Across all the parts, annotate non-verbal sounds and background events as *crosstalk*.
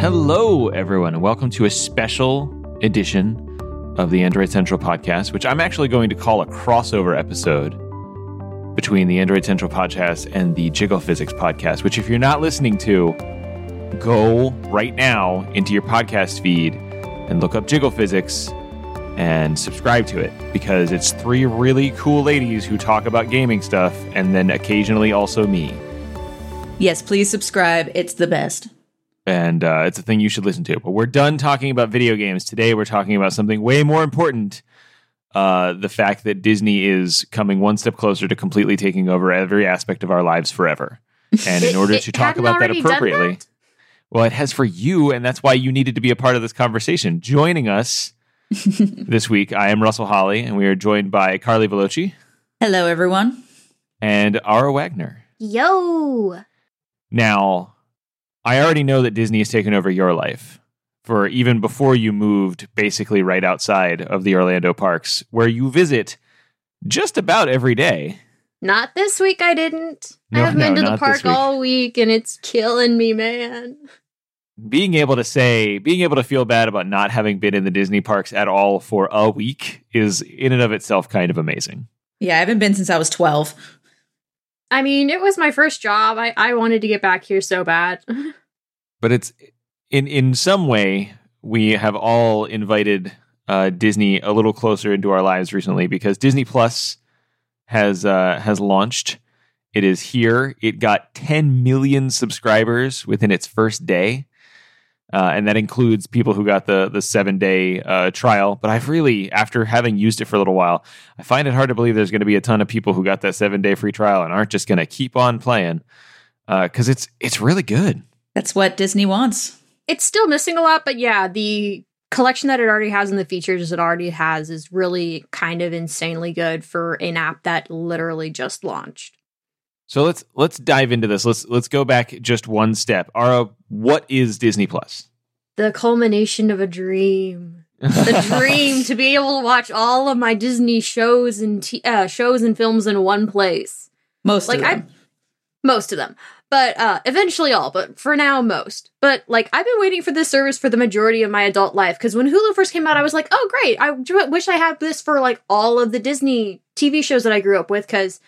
Hello, everyone, and welcome to a special edition of the Android Central podcast, which I'm actually going to call a crossover episode between the Android Central podcast and the Jiggle Physics podcast, which, if you're not listening to, go right now into your podcast feed and look up Jiggle Physics and subscribe to it because it's three really cool ladies who talk about gaming stuff and then occasionally also me. Yes, please subscribe. It's the best. And uh, it's a thing you should listen to. But we're done talking about video games. Today we're talking about something way more important uh, the fact that Disney is coming one step closer to completely taking over every aspect of our lives forever. And in order *laughs* to talk about that appropriately, that? well, it has for you, and that's why you needed to be a part of this conversation. Joining us *laughs* this week, I am Russell Holly, and we are joined by Carli Velocci. Hello, everyone. And Ara Wagoner. Yo. Now, I already know that Disney has taken over your life for even before you moved basically right outside of the Orlando parks, where you visit just about every day. Not this week, I didn't. No, I haven't no, been to the park all week and it's killing me, man. Being able to say, being able to feel bad about not having been in the Disney parks at all for a week is in and of itself kind of amazing. Yeah, I haven't been since I was 12. I mean, it was my first job. I, I wanted to get back here so bad. *laughs* but it's in in some way we have all invited uh, Disney a little closer into our lives recently because Disney Plus has uh, has launched. It is here. It got 10 million subscribers within its first day. Uh, and that includes people who got the the seven day uh, trial. But I've really, after having used it for a little while, I find it hard to believe there's going to be a ton of people who got that seven day free trial and aren't just going to keep on playing because uh, it's it's really good. That's what Disney wants it's still missing a lot, but yeah, the collection that it already has and the features it already has is really kind of insanely good for an app that literally just launched. So let's let's dive into this. Let's let's go back just one step. Ara, what is Disney Plus? The culmination of a dream. the *laughs* dream to be able to watch all of my Disney shows and t- uh, shows and films in one place. Most like I, most of them but uh eventually all but for now most but like i've been waiting for this service for the majority of my adult life because when hulu first came out i was like oh great i wish i had this for like all of the disney tv shows that i grew up with because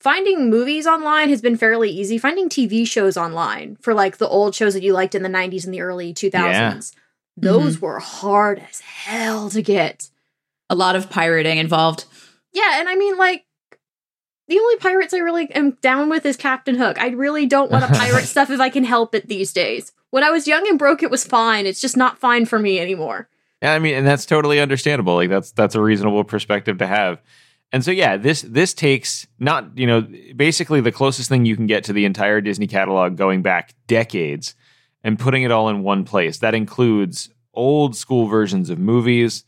finding movies online has been fairly easy finding tv shows online for like the old shows that you liked in the 90s and the early 2000s yeah. those mm-hmm. were hard as hell to get a lot of pirating involved yeah and i mean like the only pirates I really am down with is Captain Hook. I really don't want to pirate *laughs* stuff if I can help it these days. When I was young and broke, it was fine. It's just not fine for me anymore. Yeah, I mean, and that's totally understandable. Like that's that's a reasonable perspective to have. And so yeah, this this takes not, you know, basically the closest thing you can get to the entire Disney catalog going back decades and putting it all in one place. That includes old school versions of movies,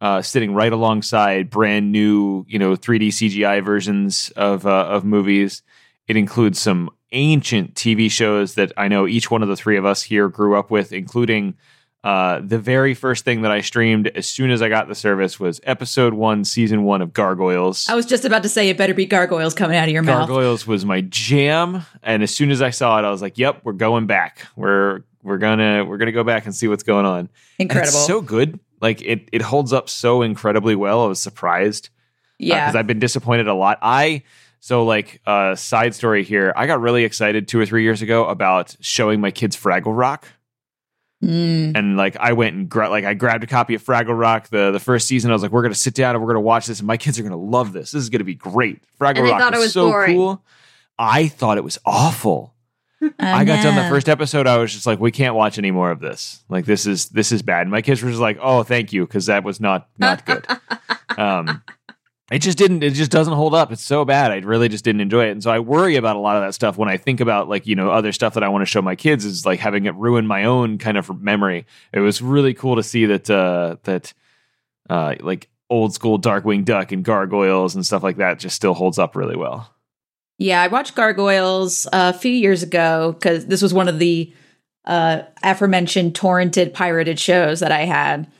uh, sitting right alongside brand new, you know, 3D CGI versions of uh, of movies. It includes some ancient TV shows that I know each one of the three of us here grew up with, including uh, the very first thing that I streamed as soon as I got the service was episode one, season one of Gargoyles. I was just about to say it better be Gargoyles coming out of your Gargoyles mouth. Gargoyles was my jam, and as soon as I saw it, I was like, "Yep, we're going back. We're we're gonna we're gonna go back and see what's going on." Incredible, so good. Like it it holds up so incredibly well. I was surprised. Uh, yeah, because uh, I've been disappointed a lot. I so like uh, side story here. I got really excited two or three years ago about showing my kids Fraggle Rock. Mm. And like I went and gra- like I grabbed a copy of Fraggle Rock the the first season. I was like, we're gonna sit down and we're gonna watch this, and my kids are gonna love this. This is gonna be great. Fraggle and Rock was, was, so boring. cool. I thought it was awful. *laughs* I got done the first episode. I was just like, we can't watch any more of this. Like this is this is bad. And my kids were just like, oh, thank you, because that was not not good. *laughs* um, it just didn't. It just doesn't hold up. It's so bad. I really just didn't enjoy it. And so I worry about a lot of that stuff when I think about like you know other stuff that I want to show my kids is like having it ruin my own kind of memory. It was really cool to see that uh, that uh, like old school Darkwing Duck and Gargoyles and stuff like that just still holds up really well. Yeah, I watched Gargoyles uh, a few years ago because this was one of the uh, aforementioned torrented pirated shows that I had.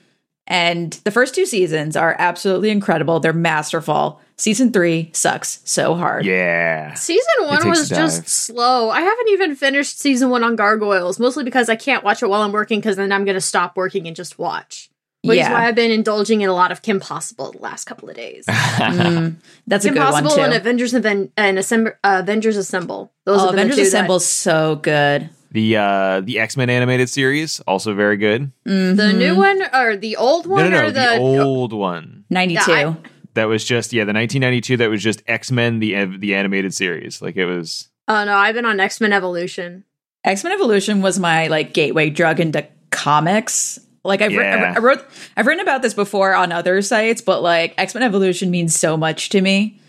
And the first two seasons are absolutely incredible. They're masterful. Season three sucks so hard. Yeah. Season one was just slow. I haven't even finished season one on Gargoyles, mostly because I can't watch it while I'm working, because then I'm going to stop working and just watch. Which is why I've been indulging in a lot of Kim Possible the last couple of days. *laughs* Mm, that's a Kim good one Possible too. and Avengers Aven- and Assemb- uh, Avengers Assemble. Those oh, have been Avengers the two that- so good. The uh the X Men animated series also very good. The Mhm. new one or the old one no, no, or no, the, the, old one. 92. Yeah, That was just yeah, the 1992. That was just X Men the the animated series. Like it was. Oh no, I've been on X Men Evolution. X Men Evolution was my like gateway drug into comics. Like I've, writ- Yeah. I wrote, I've written about this before on other sites, but like X Men Evolution means so much to me,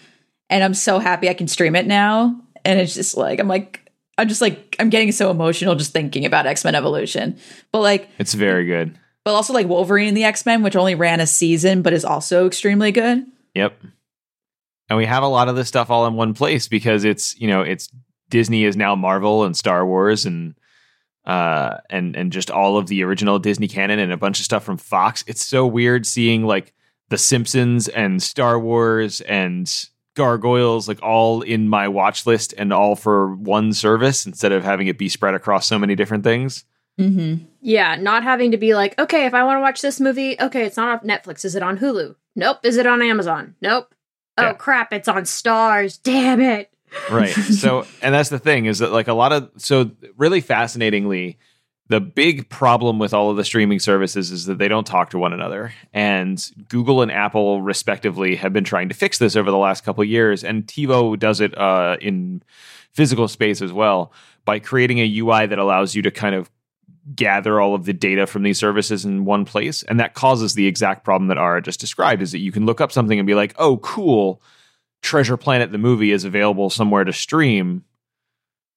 and I'm so happy I can stream it now. And it's just like I'm like I'm just like I'm getting so emotional just thinking about X Men Evolution. But like, It's very good. but also like Wolverine and the X Men, which only ran a season, but is also extremely good. Yep. And we have a lot of this stuff all in one place because it's you know it's Disney is now Marvel and Star Wars and uh and and just all of the original Disney canon and a bunch of stuff from Fox. It's so weird seeing like The Simpsons and Star Wars and Gargoyles like all in my watch list and all for one service instead of having it be spread across so many different things. Mm-hmm. Yeah, not having to be like, okay, if I want to watch this movie, okay, it's not on Netflix. Is it on Hulu? Nope. Is it on Amazon? Nope. Oh Yeah. crap, it's on Starz. Damn it. right *laughs* so and that's the thing is that like a lot of so really fascinatingly the big problem with all of the streaming services is that they don't talk to one another. And google and apple respectively have been trying to fix this over the last couple of years. And tivo does it uh, in physical space as well by creating a ui that allows you to kind of gather all of the data from these services in one place. And that causes the exact problem that ara just described is that you can look up something and be like oh cool. Treasure Planet the movie is available somewhere to stream.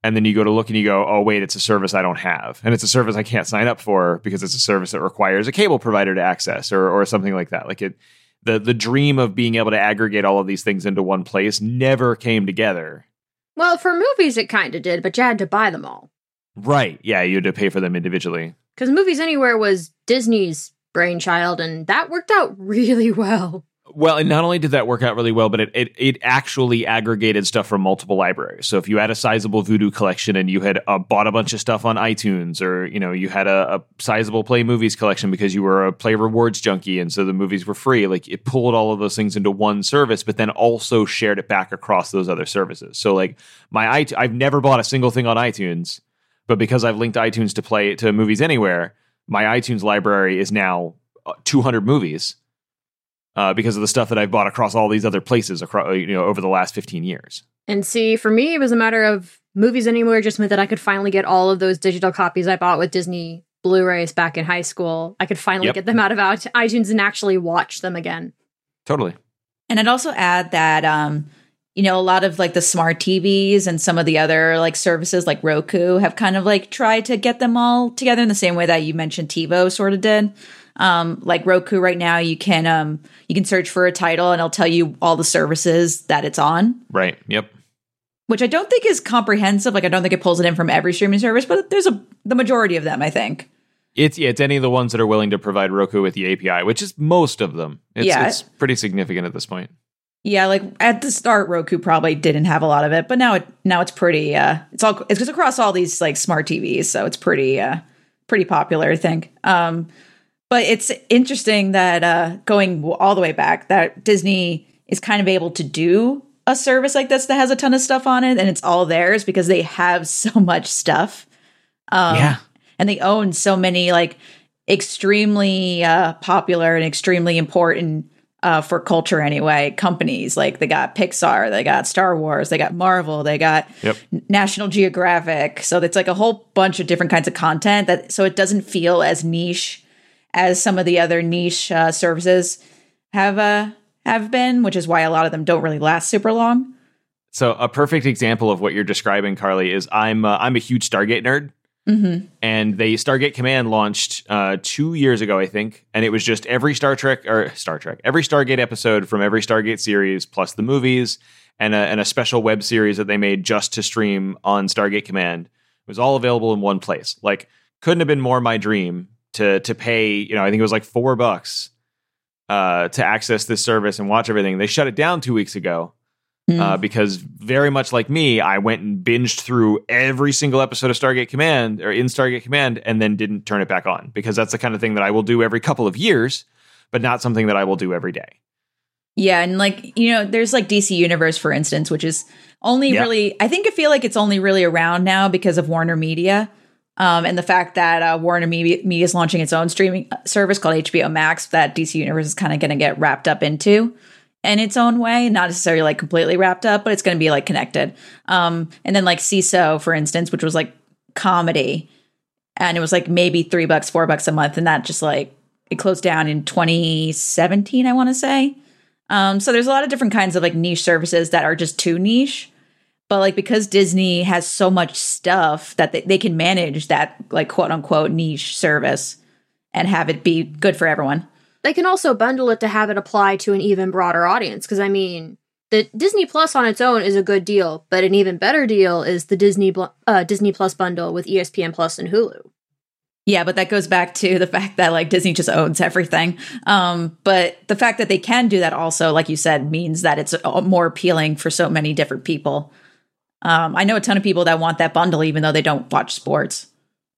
And then you go to look and you go, oh, wait, it's a service I don't have. And it's a service I can't sign up for because it's a service that requires a cable provider to access or, or something like that. Like it, the, the dream of being able to aggregate all of these things into one place never came together. Well, for movies, it kind of did, but you had to buy them all. Right. Yeah. You had to pay for them individually. Because Movies Anywhere was Disney's brainchild, and that worked out *laughs* really well. Well, and not only did that work out really well, but it, it it actually aggregated stuff from multiple libraries. So if you had a sizable Vudu collection and you had uh, bought a bunch of stuff on iTunes, or you know you had a, a sizable Play Movies collection because you were a Play Rewards junkie, and so the movies were free, like it pulled all of those things into one service, but then also shared it back across those other services. So like my it- I've never bought a single thing on iTunes, but because I've linked iTunes to Play to Movies Anywhere, my iTunes library is now uh, 200 movies uh, because of the stuff that I've bought across all these other places across you know over the last 15 years. And see, for me, it was a matter of Movies Anywhere just meant that I could finally get all of those digital copies I bought with Disney Blu-rays back in high school. I could finally Yep. get them out of iTunes and actually watch them again. Totally. And I'd also add that um, you know, a lot of like the smart TVs and some of the other like services like Roku have kind of like tried to get them all together in the same way that you mentioned TiVo sort of did. Um, like Roku right now, you can um you can search for a title and it'll tell you all the services that it's on, Right. Yep. which I don't think is comprehensive. Like I don't think it pulls it in from every streaming service, but there's a the majority of them, I think. It's yeah, it's any of the ones that are willing to provide Roku with the API, which is most of them. It's, Yeah. it's pretty significant at this point. Yeah, like at the start, Roku probably didn't have a lot of it, but now it now it's pretty. uh It's all it's across all these like smart TVs, so it's pretty uh pretty popular, I think. Um, but it's interesting that uh going all the way back, that Disney is kind of able to do a service like this that has a ton of stuff on it, and it's all theirs because they have so *laughs* much stuff. Um, yeah. and they own so many like extremely uh, popular and extremely important uh, for culture anyway companies like they got pixar they got star wars they got marvel they got Yep. national geographic so it's like a whole bunch of different kinds of content that so it doesn't feel as niche as some of the other niche uh, services have uh, have been which is why a lot of them don't really last super long So a perfect example of what you're describing, Carli, is I'm uh, I'm a huge Stargate nerd. mm-hmm. and they Stargate Command launched uh, two years ago, I think, and it was just every Star Trek or Star Trek, every Stargate episode from every Stargate series, plus the movies and a, and a special web series that they made just to stream on Stargate Command was all available in one place. Like, couldn't have been more my dream to to pay. You know, I think it was like four bucks uh, to access this service and watch everything. They shut it down two weeks ago Mm. uh, because very much like me, I went and binged through every single episode of Stargate Command or in Stargate Command and then didn't turn it back on because that's the kind of thing that I will do every couple of years, but not something that I will do every day. Yeah, and like you know, there's like DC Universe, for instance, which is only Yeah. really. I think I feel like it's only really around now because of Warner Media, um, and the fact that uh, Warner Media, is launching its own streaming uh, service called HBO Max that DC Universe is kind of going to get wrapped up into in its own way, not necessarily like completely wrapped up, but it's going to be like connected. Um, and then like Seeso, for instance, which was like comedy, and it was like maybe three bucks, four bucks a month, and that just like it closed down in 2017, I want to say. Um, so there's a lot of different kinds of like niche services that are just too niche. But like because Disney has so much stuff that they, they can manage that like quote unquote niche service and have it be good for everyone. They can also bundle it to have it apply to an even broader audience. Because I mean, the Disney Plus on its own is a good deal, but an even better deal is the Disney uh, Disney Plus bundle with ESPN Plus and Hulu. Yeah, but that goes back to the fact that like Disney just owns everything. Um, but the fact that they can do that also, like you said, means that it's uh, more appealing for so many different people. Um, I know a ton of people that want that bundle, even though they don't watch sports.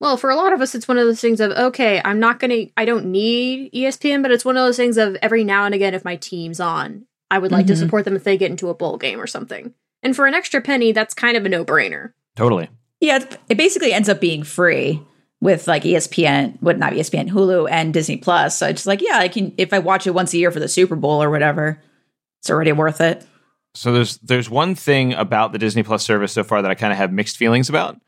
Well, for a lot of us, it's one of those things of okay, I'm not gonna, I don't need ESPN, but it's one of those things of every now and again, if my team's on, I would like to Mhm. support them if they get into a bowl game or something. And for an extra penny, that's kind of a no brainer. Totally. Yeah, it- it basically ends up being free with like ESPN, what not ESPN, Hulu and Disney Plus. So it's just like, yeah, I can if I watch it once a year for the Super Bowl or whatever, it's already worth it. So there's there's one thing about the Disney Plus service so far that I kind of have mixed feelings about,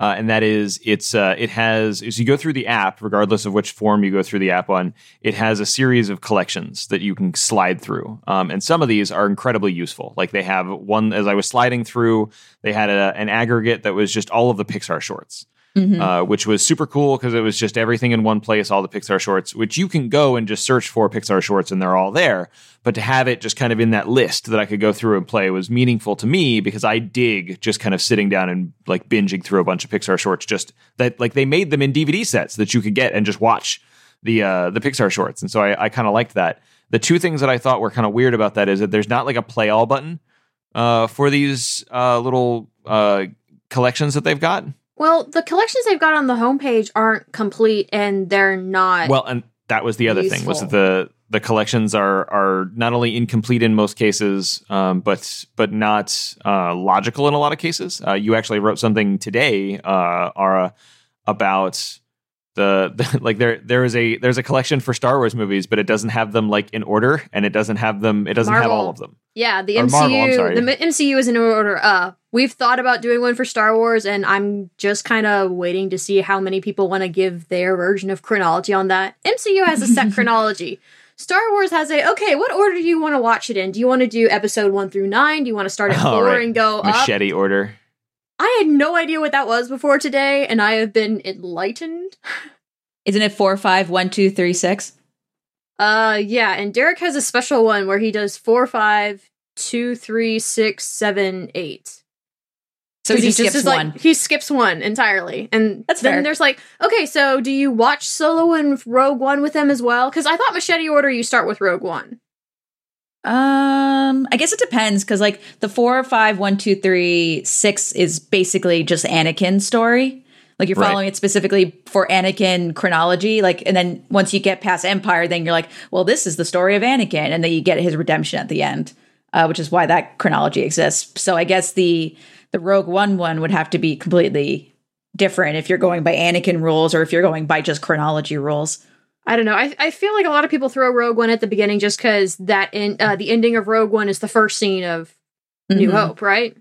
uh, and that is it's uh, it has as you go through the app, regardless of which form you go through the app on, it has a series of collections that you can slide through, um, and some of these are incredibly useful. Like they have one as I was sliding through, they had a, an aggregate that was just all of the Pixar shorts. Mhm. uh, which was super cool because it was just everything in one place, all the Pixar shorts, which you can go and just search for Pixar shorts and they're all there. But to have it just kind of in that list that I could go through and play was meaningful to me because I dig just kind of sitting down and like binging through a bunch of Pixar shorts. Just that, like they made them in DVD sets that you could get and just watch the uh, the Pixar shorts, and so I, I kind of liked that. The two things that I thought were kind of weird about that is that there's not like a play all button uh, for these uh, little uh, collections that they've got. Well, the collections they've got on the homepage aren't complete and they're not. Well, and that was the other thing was that the the collections are are not only incomplete in most cases, um, but but not uh, logical in a lot of cases. Uh, you actually wrote something today, uh, Ara, about the, the *laughs* like there there is a there's a collection for Star Wars movies, but it doesn't have them like in order, and it doesn't have them. It doesn't have all of them. yeah, the or MCU, Marvel, the MCU is in order. Uh, we've thought about doing one for Star Wars, and I'm just kind of waiting to see how many people want to give their version of chronology on that. MCU has a set *laughs* chronology. Star Wars has a okay. What order do you want to watch it in? Do you want to do episode one through nine? Do you want to start at All four right. and go up? Machete order. I had no idea what that was before today, and I have been enlightened. Isn't it four, five, one, two, three, six? Uh, yeah, and Derek has a special one where he does four, five, two, three, six, seven, eight. So he just skips one. Like, he skips one entirely, and That's then fair. there's like, okay, so do you watch Solo and Rogue One with them as well? Because I thought Machete Order you start with Rogue One. Um, I guess it depends because like the four, five, one, two, three, six is basically just Anakin's story. Like you're Right. following it specifically for Anakin chronology. Like, and then once you get past Empire, then you're like, well, this is the story of Anakin, and then you get his redemption at the end, uh, which is why that chronology exists. So I guess the the Rogue One one would have to be completely different if you're going by Anakin rules or if you're going by just chronology rules. I don't know. I, I feel like a lot of people throw Rogue One at the beginning just because that in uh, the ending of Rogue One is the first scene of New Mhm. Hope, right?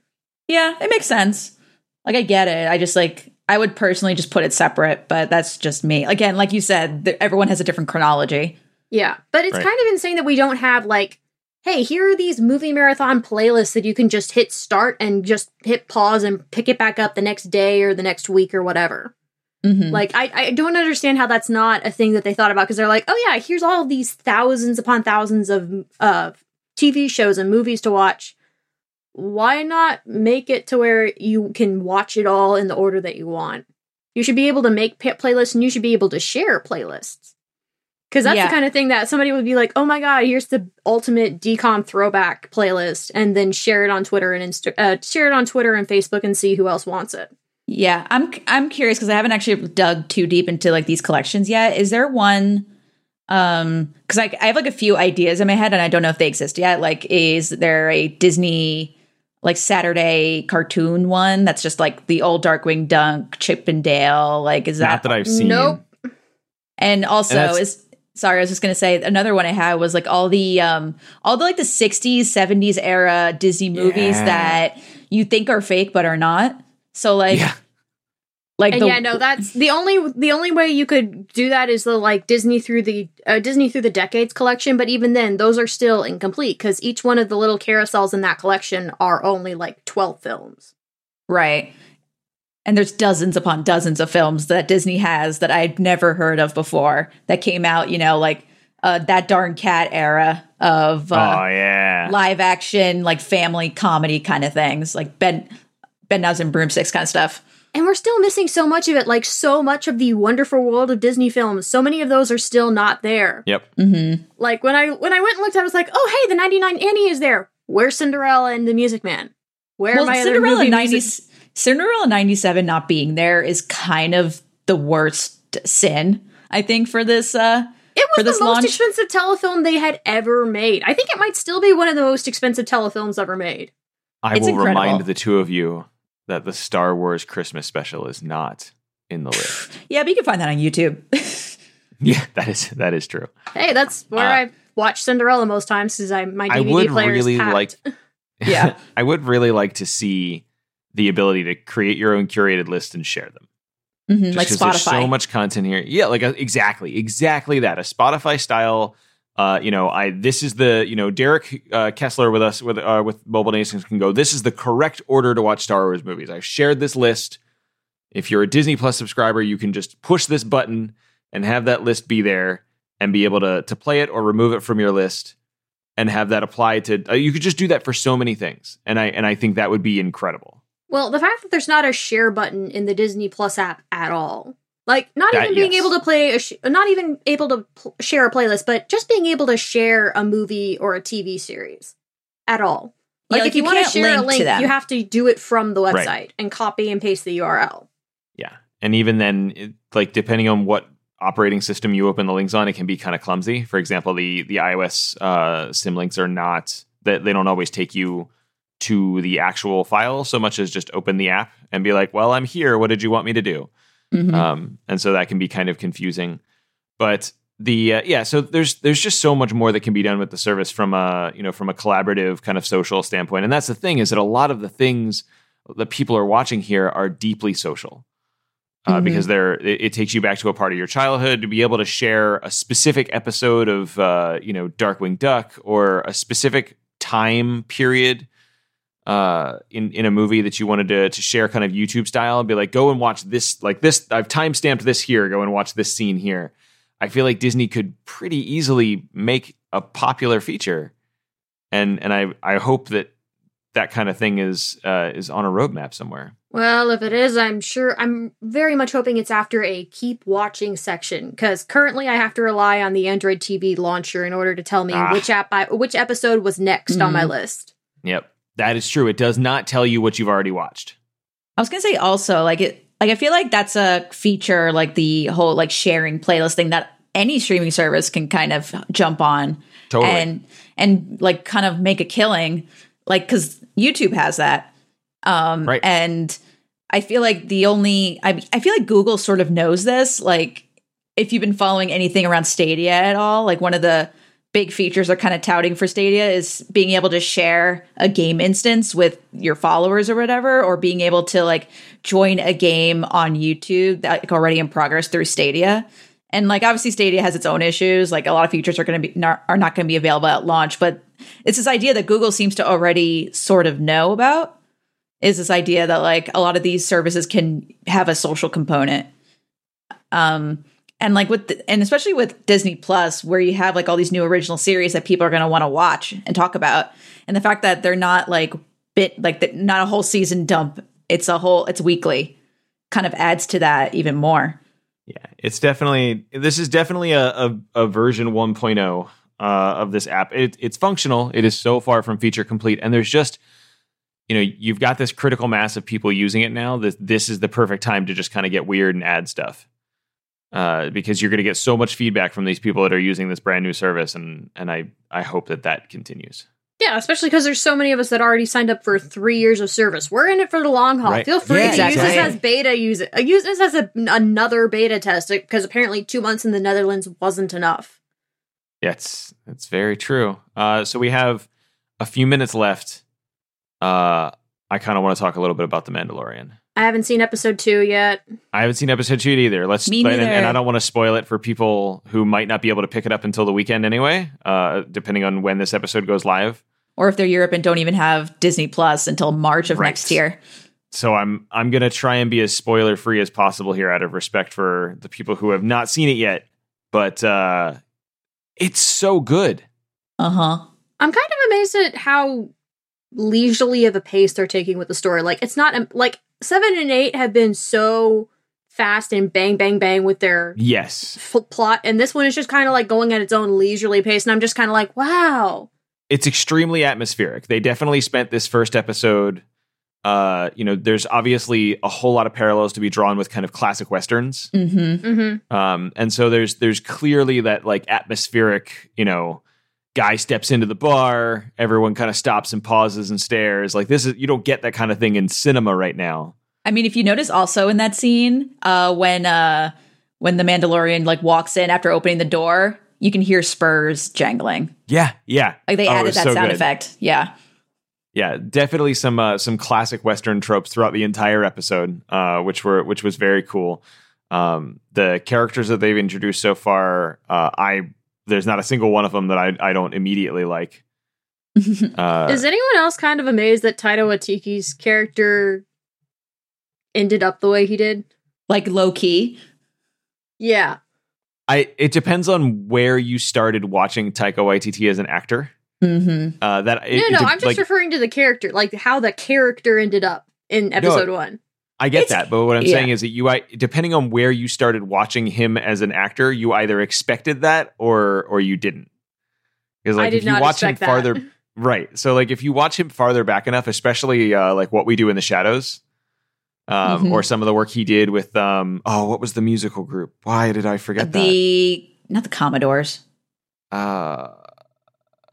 Yeah, it makes sense. Like I get it. I just like I would personally just put it separate, but that's just me. Again, like you said, th- everyone has a different chronology. Yeah, but it's Right. kind of insane that we don't have like, hey, here are these movie marathon playlists that you can just hit start and just hit pause and pick it back up the next day or the next week or whatever. Mhm. Like, I, I don't understand how that's not a thing that they thought about because they're like, oh yeah, here's all these thousands upon thousands of uh, TV shows and movies to watch. Why not make it to where you can watch it all in the order that you want? You should be able to make playlists and you should be able to share playlists. Because that's Yeah. the kind of thing that somebody would be like, "Oh my god, here's the ultimate DCOM throwback playlist," and then share it on Twitter and Insta- uh, share it on Twitter and Facebook and see who else wants it. Yeah, I'm I'm curious because I haven't actually dug too deep into like these collections yet. Is there one? Um, because I I have like a few ideas in my head and I don't know if they exist yet. Like, is there a Disney like Saturday cartoon one that's just like the old Darkwing Duck, Chip and Dale? Like, is that? Not that I've seen. Nope. and also And is sorry, I was just gonna say another one I had was like all the um all the like the '60s, '70s era Disney movies Yeah. that you think are fake but are not. So like. Yeah. Like And the, yeah, no, that's the only the only way you could do that is the like Disney through the uh, Disney through the decades collection. But even then, those are still incomplete because each one of the little carousels in that collection are only like twelve films. Right. And there's dozens upon dozens of films that Disney has that I'd never heard of before that came out, you know, like uh, that darn cat era of oh uh, yeah. live action, like family comedy kind of things, like Ben Bedknobs and Broomsticks kind of stuff. And we're still missing so much of it, like so much of the wonderful world of Disney films. So many of those are still not there. Yep. Mm-hmm. Like when I when I went and looked, I was like, oh hey, the ninety nine Annie is there. Where's Cinderella and the Music Man? Where Well, my Cinderella other 90, music- Cinderella 97 not being there is kind of the worst sin, I think, for this. Uh, It for was the this most launch? expensive telefilm they had ever made. I think it might still be one of the most expensive telefilms ever made. I It's will incredible. remind the two of you that the Star Wars Christmas special is not in the list. *laughs* yeah, but you can find that on YouTube. *laughs* yeah, that is that is true. Hey, that's where Uh, I watch Cinderella most times because I my DVD I would player really is packed. like *laughs* Yeah. I would really like to see the ability to create your own curated list and share them. Mhm, Just like 'cause there's Spotify. so much content here. Yeah, like a, exactly, exactly that. A Spotify style. Uh, you know, I this is the you know Derek uh, Kessler with us with uh, with Mobile Nations can go. This is the correct order to watch Star Wars movies. I've shared this list. If you're a Disney Plus subscriber, you can just push this button and have that list be there and be able to to play it or remove it from your list and have that apply to. Uh, you could just do that for so many things, and I and I think that would be incredible. Well, the fact that there's not a share button in the Disney Plus app at all. Like not That- even being yes. able to play a sh- not even able to pl- share a playlist, but just being able to share a movie or a TV series at all. Yeah, Like, like if you, you want to share a link to link, you have to do it from the website Right. and copy and paste the URL. Yeah. And even then, it, like depending on what operating system you open the links on, it can be kind of clumsy. For example, the the iOS uh, sim links are not that they don't always take you to the actual file so much as just open the app and be like, "Well, I'm here. What did you want me to do?" Mhm. um, and so that can be kind of confusing. But the uh, yeah, so there's there's just so much more that can be done with the service from a you know from a collaborative kind of social standpoint, and that's the thing is that a lot of the things that people are watching here are deeply social. Uh, Mhm. Because they're, it, it takes you back to a part of your childhood to be able to share a specific episode of, uh, you know, Darkwing Duck or a specific time period uh in in a movie that you wanted to to share kind of YouTube style and be like go and watch this like this I've time stamped this here go and watch this scene here. I feel like Disney could pretty easily make a popular feature. And and I I hope that that kind of thing is uh is on a roadmap somewhere. Well, if it is, I'm sure I'm very much hoping it's after a keep watching section because currently I have to rely on the Android TV launcher in order to tell me Ah. which app I, which episode was next on my Mhm. list. Yep. That is true. It does not tell you what you've already watched. I was gonna say also like it like I feel like that's a feature like the whole like sharing playlist thing that any streaming service can kind of jump on Totally. and and like kind of make a killing like because YouTube has that um Right. and I feel like the only I I feel like Google sort of knows this like if you've been following anything around Stadia at all like one of the big features they're kind of touting for Stadia is being able to share a game instance with your followers or whatever, or being able to like join a game on YouTube that like, already in progress through Stadia. And like obviously Stadia has its own issues. Like a lot of features are going to be not, are not going to be available at launch, but it's this idea that Google seems to already sort of know about. Is this idea that like a lot of these services can have a social component. Um, and like with the, and especially with Disney Plus, where you have like all these new original series that people are going to want to watch and talk about, and the fact that they're not like bit like the, not a whole season dump, it's a whole it's weekly, kind of adds to that even more. Yeah, it's definitely this is definitely a a, a version 1.0 uh, of this app. It, it's functional. It is so far from feature complete, and there's just you know you've got this critical mass of people using it now that this is the perfect time to just kind of get weird and add stuff uh, because you're going to get so much feedback from these people that are using this brand new service, and and I I hope that that continues. Yeah, especially because there's so many of us that already signed up for three years of service. We're in it for the long haul. Right. Feel free Yeah, to use this as beta. Use it. Uh, use this as a, another beta test because apparently two months in the Netherlands wasn't enough. Yeah, it's it's very true. Uh, so we have a few minutes left. Uh, I kind of want to talk a little bit about the Mandalorian. I haven't seen episode two yet. I haven't seen episode two either. Let's Me and, and. I don't want to spoil it for people who might not be able to pick it up until the weekend anyway, uh, depending on when this episode goes live. Or if they're Europe and don't even have Disney Plus until March of Right. next year. So I'm I'm gonna try and be as spoiler free as possible here, out of respect for the people who have not seen it yet. But uh, it's so good. Uh huh. I'm kind of amazed at how leisurely of a pace they're taking with the story. Like it's not um, like seven and eight have been so fast and bang bang bang with their Yes, f- plot, and this one is just kind of like going at its own leisurely pace. And I'm just kind of like, wow. it's extremely atmospheric. They definitely spent this first episode. Uh, you know, there's obviously a whole lot of parallels to be drawn with kind of classic westerns. Mm-hmm. Mm-hmm. Um, and so there's there's clearly that like atmospheric, you know, guy steps into the bar, everyone kind of stops and pauses and stares. Like this is you don't get that kind of thing in cinema right now. I mean, if you notice also in that scene, uh, when uh when the Mandalorian like walks in after opening the door, you can hear spurs jangling. Yeah, yeah. Like they Oh, added that so sound good. effect. Yeah. Yeah, definitely some uh, some classic western tropes throughout the entire episode, uh, which were which was very cool. Um, the characters that they've introduced so far, uh, I there's not a single one of them that I I don't immediately like. *laughs* Uh, Is anyone else kind of amazed that Taika Waititi's character ended up the way he did? like low key. Yeah. I it depends on where you started watching Taika Waititi as an actor. Mm-hmm. Uh, that No, it, no, it- I'm just like, referring to the character, like how the character ended up in episode one. I get It's- that, but what I'm yeah. saying is that you, I, depending on where you started watching him as an actor, you either expected that or or you didn't. Because like did if you watch him that. farther, *laughs* right? So like if you watch him farther back enough, especially uh, like what we do in the shadows, um, Mhm. or some of the work he did with um, oh, what was the musical group? Why did I forget that? The not the Commodores. Uh,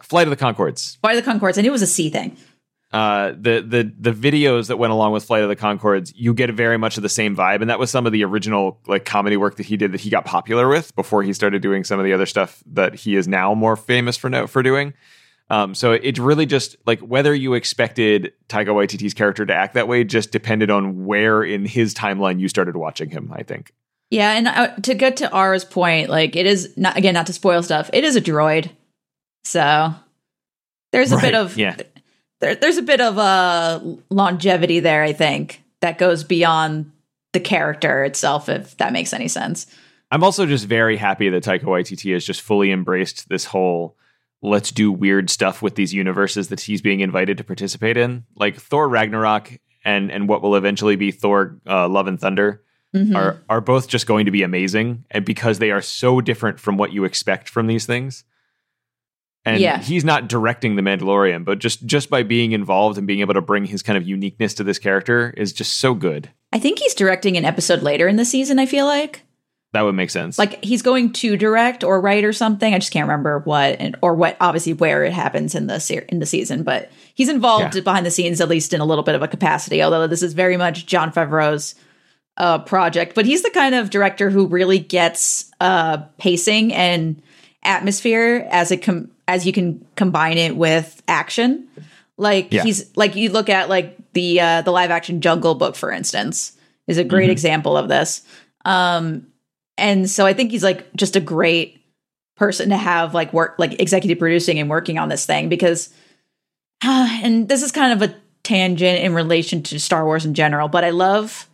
Flight of the Conchords. Why the Conchords? I knew it was a C thing. Uh, the the the videos that went along with Flight of the Conchords, you get very much of the same vibe, and that was some of the original like comedy work that he did that he got popular with before he started doing some of the other stuff that he is now more famous for no, for doing. Um, so it's really just like whether you expected Taika Waititi's character to act that way just depended on where in his timeline you started watching him. I think. Yeah, and uh, to get to Ara's point, like it is not again not to spoil stuff. It is a droid, so there's a Right, bit of yeah. There, there's a bit of uh, longevity there. I think that goes beyond the character itself, if that makes any sense. I'm also just very happy that Taika Waititi has just fully embraced this whole let's do weird stuff with these universes that he's being invited to participate in. Like Thor Ragnarok and and what will eventually be Thor uh, Love and Thunder Mhm. are are both just going to be amazing and because they are so different from what you expect from these things. And Yeah. he's not directing the Mandalorian, but just just by being involved and being able to bring his kind of uniqueness to this character is just so good. I think he's directing an episode later in the season. I feel like That would make sense. like he's going to direct or write or something. I just can't remember what and or what obviously where it happens in the ser- in the season, but he's involved Yeah. behind the scenes at least in a little bit of a capacity. Although this is very much Jon Favreau's uh, project, but he's the kind of director who really gets uh, pacing and atmosphere as it com- as you can combine it with action. Like Yeah. he's like you look at like the uh, the live action Jungle Book, for instance, is a great Mhm. example of this. Um, and so I think he's like just a great person to have like work like executive producing and working on this thing because uh, *sighs* and this is kind of a tangent in relation to Star Wars in general, but I love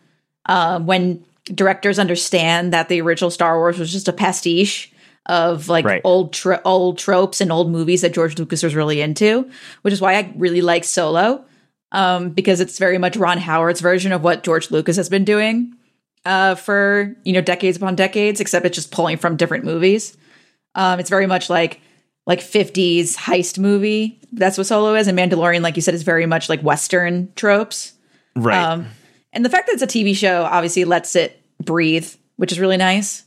uh, when directors understand that the original Star Wars was just a pastiche of like Right. old tro- old tropes and old movies that George Lucas was really into, which is why I really like Solo um, because it's very much Ron Howard's version of what George Lucas has been doing. uh, for you know decades upon decades, except it's just pulling from different movies. Um, it's very much like like 50s heist movie. That's what Solo is. And Mandalorian, like you said, is very much like Western tropes. Right. Um, and the fact that it's a TV show obviously lets it breathe, which is really nice.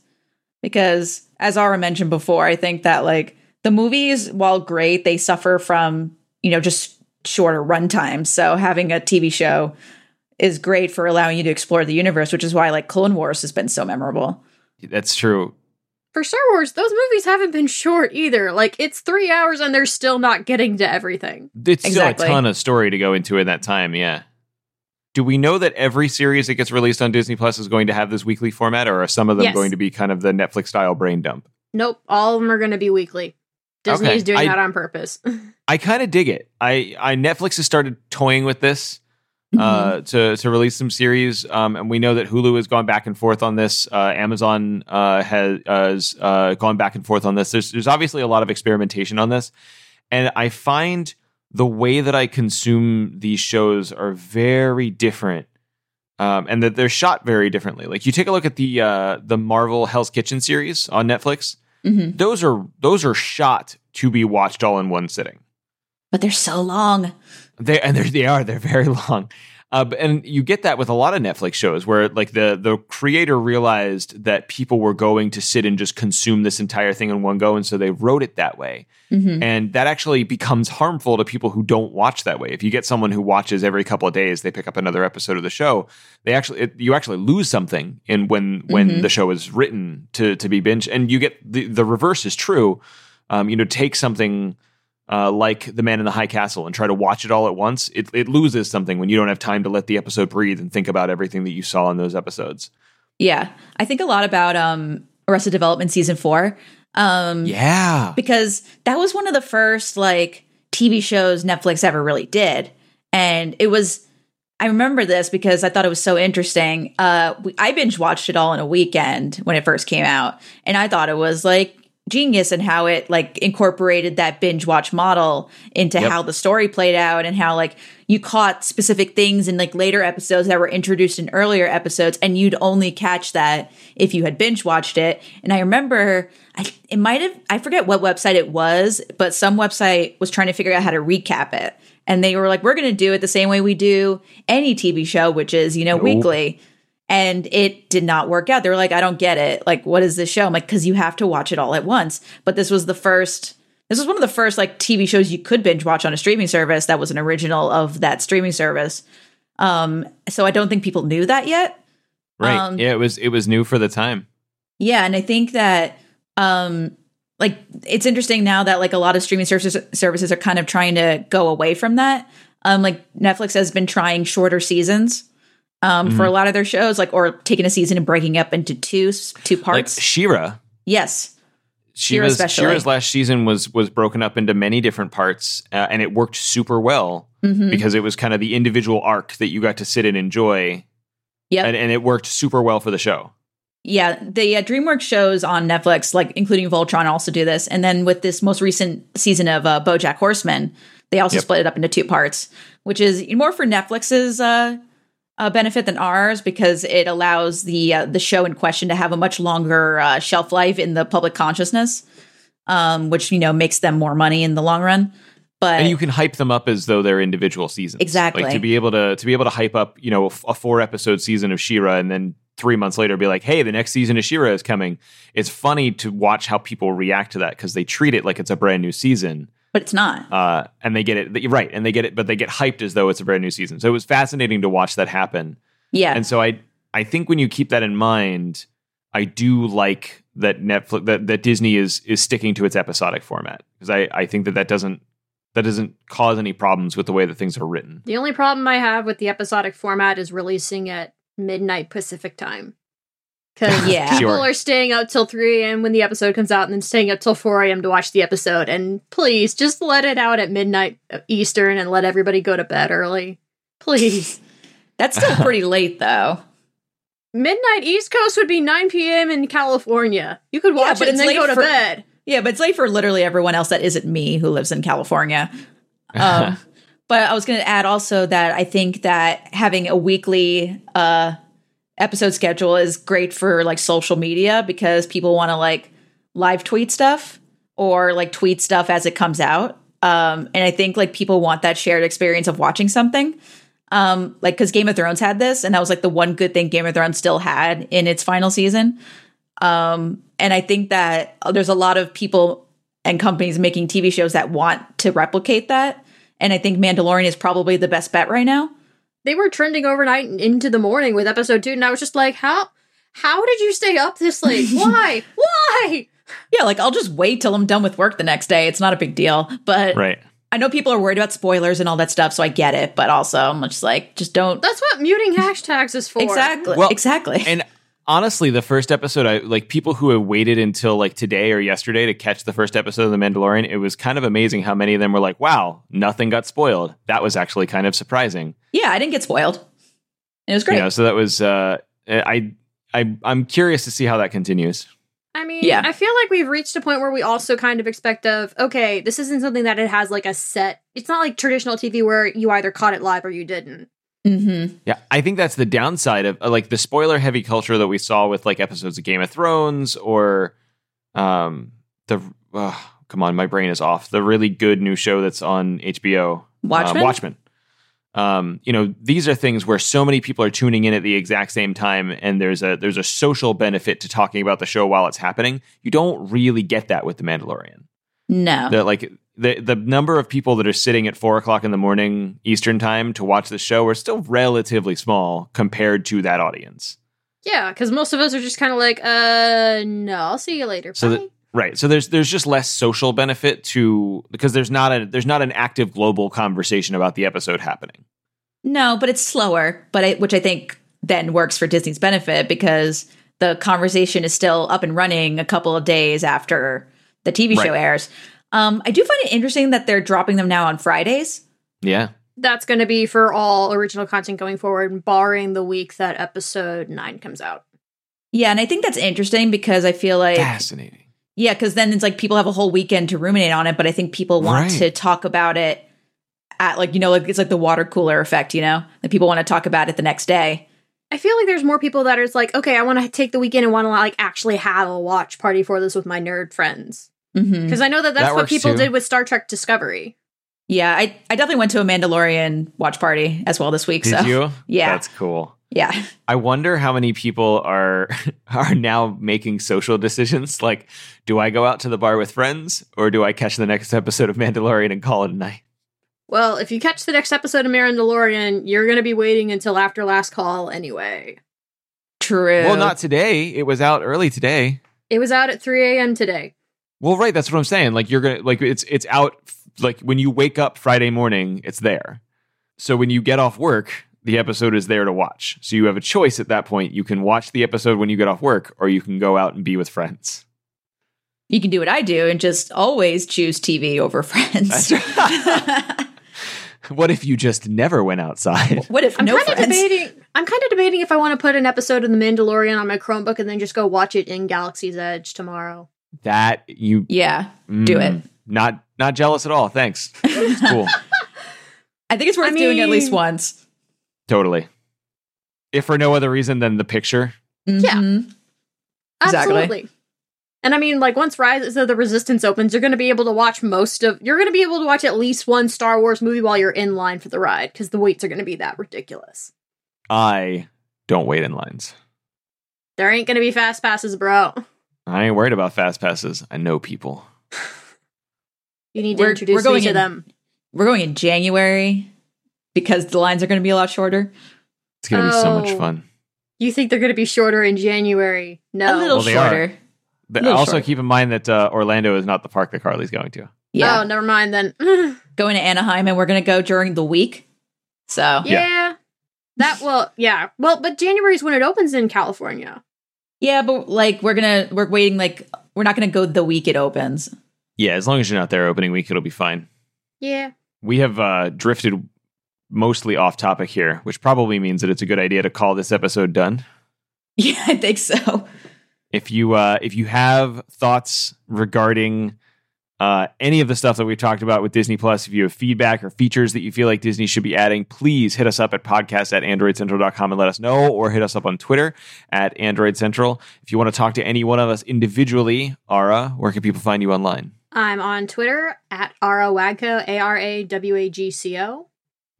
Because as Ara mentioned before, I think that like the movies, while great, they suffer from, you know, just shorter runtimes. So having a TV show is great for allowing you to explore the universe, which is why like Clone Wars has been so memorable. That's true. For Star Wars, those movies haven't been short either. Like it's three hours and they're still not getting to everything. It's Exactly. still a ton of story to go into in that time, yeah. Do we know that every series that gets released on Disney Plus is going to have this weekly format, or are some of them Yes. going to be kind of the Netflix style brain dump? Nope, all of them are going to be weekly. Disney Okay, is doing I- that on purpose. *laughs* I kind of dig it. I, I Netflix has started toying with this Mm-hmm. uh, to to release some series, um, and we know that Hulu has gone back and forth on this. Uh, Amazon uh, has has uh, gone back and forth on this. There's there's obviously a lot of experimentation on this, and I find the way that I consume these shows are very different. Um, and that they're shot very differently. Like you take a look at the uh, the Marvel Hell's Kitchen series on Netflix; Mhm. those are those are shot to be watched all in one sitting. But they're so long. They and they're, they are they're very *laughs* long, uh, and you get that with a lot of Netflix shows where like the the creator realized that people were going to sit and just consume this entire thing in one go, and so they wrote it that way, Mhm. and that actually becomes harmful to people who don't watch that way. If you get someone who watches every couple of days, they pick up another episode of the show. They actually it, you actually lose something in when when Mhm. the show is written to to be binge, and you get the the reverse is true. Um, you know, take something uh, like The Man in the High Castle and try to watch it all at once, it, it loses something when you don't have time to let the episode breathe and think about everything that you saw in those episodes. Yeah. I think a lot about um Arrested Development season four. Um Yeah. because that was one of the first like TV shows Netflix ever really did. And it was I remember this because I thought it was so interesting. Uh we, I binge watched it all in a weekend when it first came out and I thought it was like genius and how it like incorporated that binge watch model into Yep. how the story played out and how like you caught specific things in like later episodes that were introduced in earlier episodes and you'd only catch that if you had binge watched it and i remember I, it might have i forget what website it was but some website was trying to figure out how to recap it and they were like we're going to do it the same way we do any tv show which is you know Nope. weekly and it did not work out. They were like, I don't get it. Like, what is this show? I'm like, because you have to watch it all at once. But this was the first, this was one of the first like TV shows you could binge watch on a streaming service that was an original of that streaming service. Um, so I don't think people knew that yet. Right. Um, yeah, it was it was new for the time. Yeah, and I think that um like it's interesting now that like a lot of streaming services services are kind of trying to go away from that. Um like Netflix has been trying shorter seasons um for a lot of their shows like or taking a season and breaking up into two two Like parts. She-Ra. yes. She-Ra She-Ra's, especially. She-Ra's last season was was broken up into many different parts, uh, and it worked super well Mhm. because it was kind of the individual arc that you got to sit and enjoy, Yep. and, and it worked super well for the show. Yeah, the uh, DreamWorks shows on Netflix, like including Voltron, also do this. And then with this most recent season of uh, BoJack Horseman, they also Yep. split it up into two parts, which is more for Netflix's uh, uh, benefit than ours because it allows the uh, the show in question to have a much longer uh, shelf life in the public consciousness, um, which you know makes them more money in the long run. But and you can hype them up as though they're individual seasons. Exactly. Like to be able to to be able to hype up, you know, a f- a four episode season of She-Ra, and then three months later be like, hey, the next season of She-Ra is coming. It's funny to watch how people react to that because they treat it like it's a brand new season, but it's not. uh, and they get it right, and they get it, but they get hyped as though it's a brand new season. So it was fascinating to watch that happen. Yeah, And so I I think when you keep that in mind, I do like that Netflix that, that Disney is is sticking to its episodic format because I I think that that doesn't that doesn't cause any problems with the way that things are written. The only problem I have with the episodic format is releasing at midnight Pacific time. Because *laughs* Yeah. people Sure. are staying up till 3 a.m. when the episode comes out and then staying up till 4 a.m. to watch the episode. And please, just let it out at midnight Eastern and let everybody go to bed early. Please. *laughs* that's still pretty *laughs* late though. midnight East Coast would be 9 p.m. in California. You could watch but it and it's then late go to for- bed. Yeah, but it's late for literally everyone else that isn't me who lives in California. Um, but I was going to add also that I think that having a weekly uh, episode schedule is great for like social media because people want to like live tweet stuff or like tweet stuff as it comes out. Um, and I think like people want that shared experience of watching something. Um, like because Game of Thrones had this, and that was like the one good thing Game of Thrones still had in its final season. Um, and I think that there's a lot of people and companies making TV shows that want to replicate that. And I think Mandalorian is probably the best bet right now. They were trending overnight and into the morning with episode two, and I was just like, how how did you stay up this late? *laughs* Why? Why? Yeah, like I'll just wait till I'm done with work the next day. It's not a big deal. But Right. I know people are worried about spoilers and all that stuff, so I get it. But also, I'm just like, just don't. That's what muting hashtags is for. Exactly. Well, exactly. And honestly, the first episode, I like people who have waited until like today or yesterday to catch the first episode of The Mandalorian. It was kind of amazing how many of them were like, "Wow, nothing got spoiled." That was actually kind of surprising. yeah, I didn't get spoiled. It was great. You know, so that was. uh I I I'm curious to see how that continues. I mean, Yeah. I feel like we've reached a point where we also kind of expect of, okay, this isn't something that it has like a set. It's not like traditional TV where you either caught it live or you didn't. Mm-hmm. Yeah, I think that's the downside of uh, like the spoiler heavy culture that we saw with like episodes of Game of Thrones or um the uh, come on, my brain is off. The really good new show that's on HBO, Watchmen? Um, Watchmen. Um, you know, these are things where so many people are tuning in at the exact same time, and there's a there's a social benefit to talking about the show while it's happening. You don't really get that with The Mandalorian. No. The like the the number of people that are sitting at four o'clock in the morning Eastern time to watch the show are still relatively small compared to that audience. Yeah, because most of us are just kind of like, uh, no, I'll see you later. So Bye. that- Right. So there's there's just less social benefit to because there's not a there's not an active global conversation about the episode happening. No, but it's slower, but I, which I think then works for Disney's benefit because the conversation is still up and running a couple of days after the TV show airs. Um, I do find it interesting that they're dropping them now on Fridays. Yeah. That's going to be for all original content going forward, barring the week that episode nine comes out. Yeah, and I think that's interesting because I feel like Fascinating. yeah, because then it's like people have a whole weekend to ruminate on it, but I think people want Right. to talk about it at like you know like it's like the water cooler effect, you know, like people want to talk about it the next day. I feel like there's more people that are like, okay, I want to take the weekend and want to like actually have a watch party for this with my nerd friends. Mm-hmm. Because I know that that's That what people too. did with Star Trek Discovery. Yeah, I I definitely went to a Mandalorian watch party as well this week. Did so you? Yeah. That's cool. yeah. I wonder how many people are *laughs* are now making social decisions like do I go out to the bar with friends or do I catch the next episode of Mandalorian and call it a night? Well, if you catch the next episode of Mandalorian, you're going to be waiting until after last call anyway. True. Well, not today. It was out early today. It was out at 3 a.m. today. Well, right, that's what I'm saying. Like you're gonna like it's it's out like when you wake up Friday morning, it's there. So when you get off work, the episode is there to watch. So you have a choice at that point. You can watch the episode when you get off work, or you can go out and be with friends. you can do what I do and just always choose TV over friends. *laughs* What if you just never went outside? what if I'm no kind of friends? debating. I'm kind of debating if I want to put an episode of The Mandalorian on my Chromebook and then just go watch it in Galaxy's Edge tomorrow. That you Yeah, do it. Mm, Not not jealous at all. Thanks. It's cool. *laughs* I think it's worth I doing at least once. totally. If for no other reason than the picture. Yeah. Mhm. Exactly. Absolutely. And I mean, like once Rise of the Resistance opens, you're going to be able to watch most of. You're going to be able to watch at least one Star Wars movie while you're in line for the ride because the waits are going to be that ridiculous. I don't wait in lines. There ain't going to be fast passes, bro. I ain't worried about fast passes. I know people. You need to We're- introduce we're going me to in- them. We're going in January because the lines are going to be a lot shorter. It's gonna be so much Oh. fun. You think they're going to be shorter in January? No. A little Well, they are. shorter. But Little also short. keep in mind that uh, Orlando is not the park that Carli's going to. Yeah. Oh, never mind then. *laughs* Going to Anaheim and we're going to go during the week. So, yeah. That well, yeah. Well, but January is when it opens in California. Yeah, but like we're going to, we're waiting, like, we're not going to go the week it opens. Yeah, as long as you're not there opening week, it'll be fine. Yeah. We have uh, drifted mostly off topic here, which probably means that it's a good idea to call this episode done. *laughs* Yeah, I think so. If you uh, if you have thoughts regarding uh, any of the stuff that we've talked about with Disney Plus. If you have feedback or features that you feel like Disney should be adding, please hit us up at podcast at androidcentral.com and let us know, or hit us up on Twitter at Android Central. If you want to talk to any one of us individually, Ara, where can people find you online? I'm on Twitter at Ara Wagco, A R A W A G C O.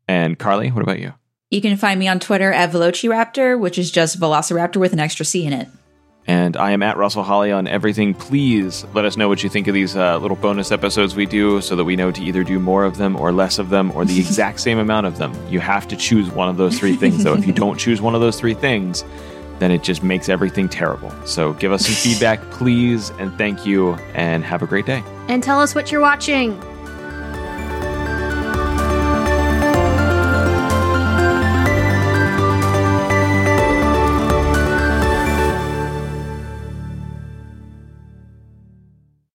And Carli, what about you? You can find me on Twitter at Velociraptor, which is just Velociraptor with an extra C in it. And I am at Russell Holly on everything. Please let us know what you think of these uh, little bonus episodes we do so that we know to either do more of them or less of them or the exact same amount of them. You have to choose one of those three things, though. If you don't choose one of those three things, then it just makes everything terrible. So give us some *laughs* feedback, please, and thank you, and have a great day. And tell us what you're watching.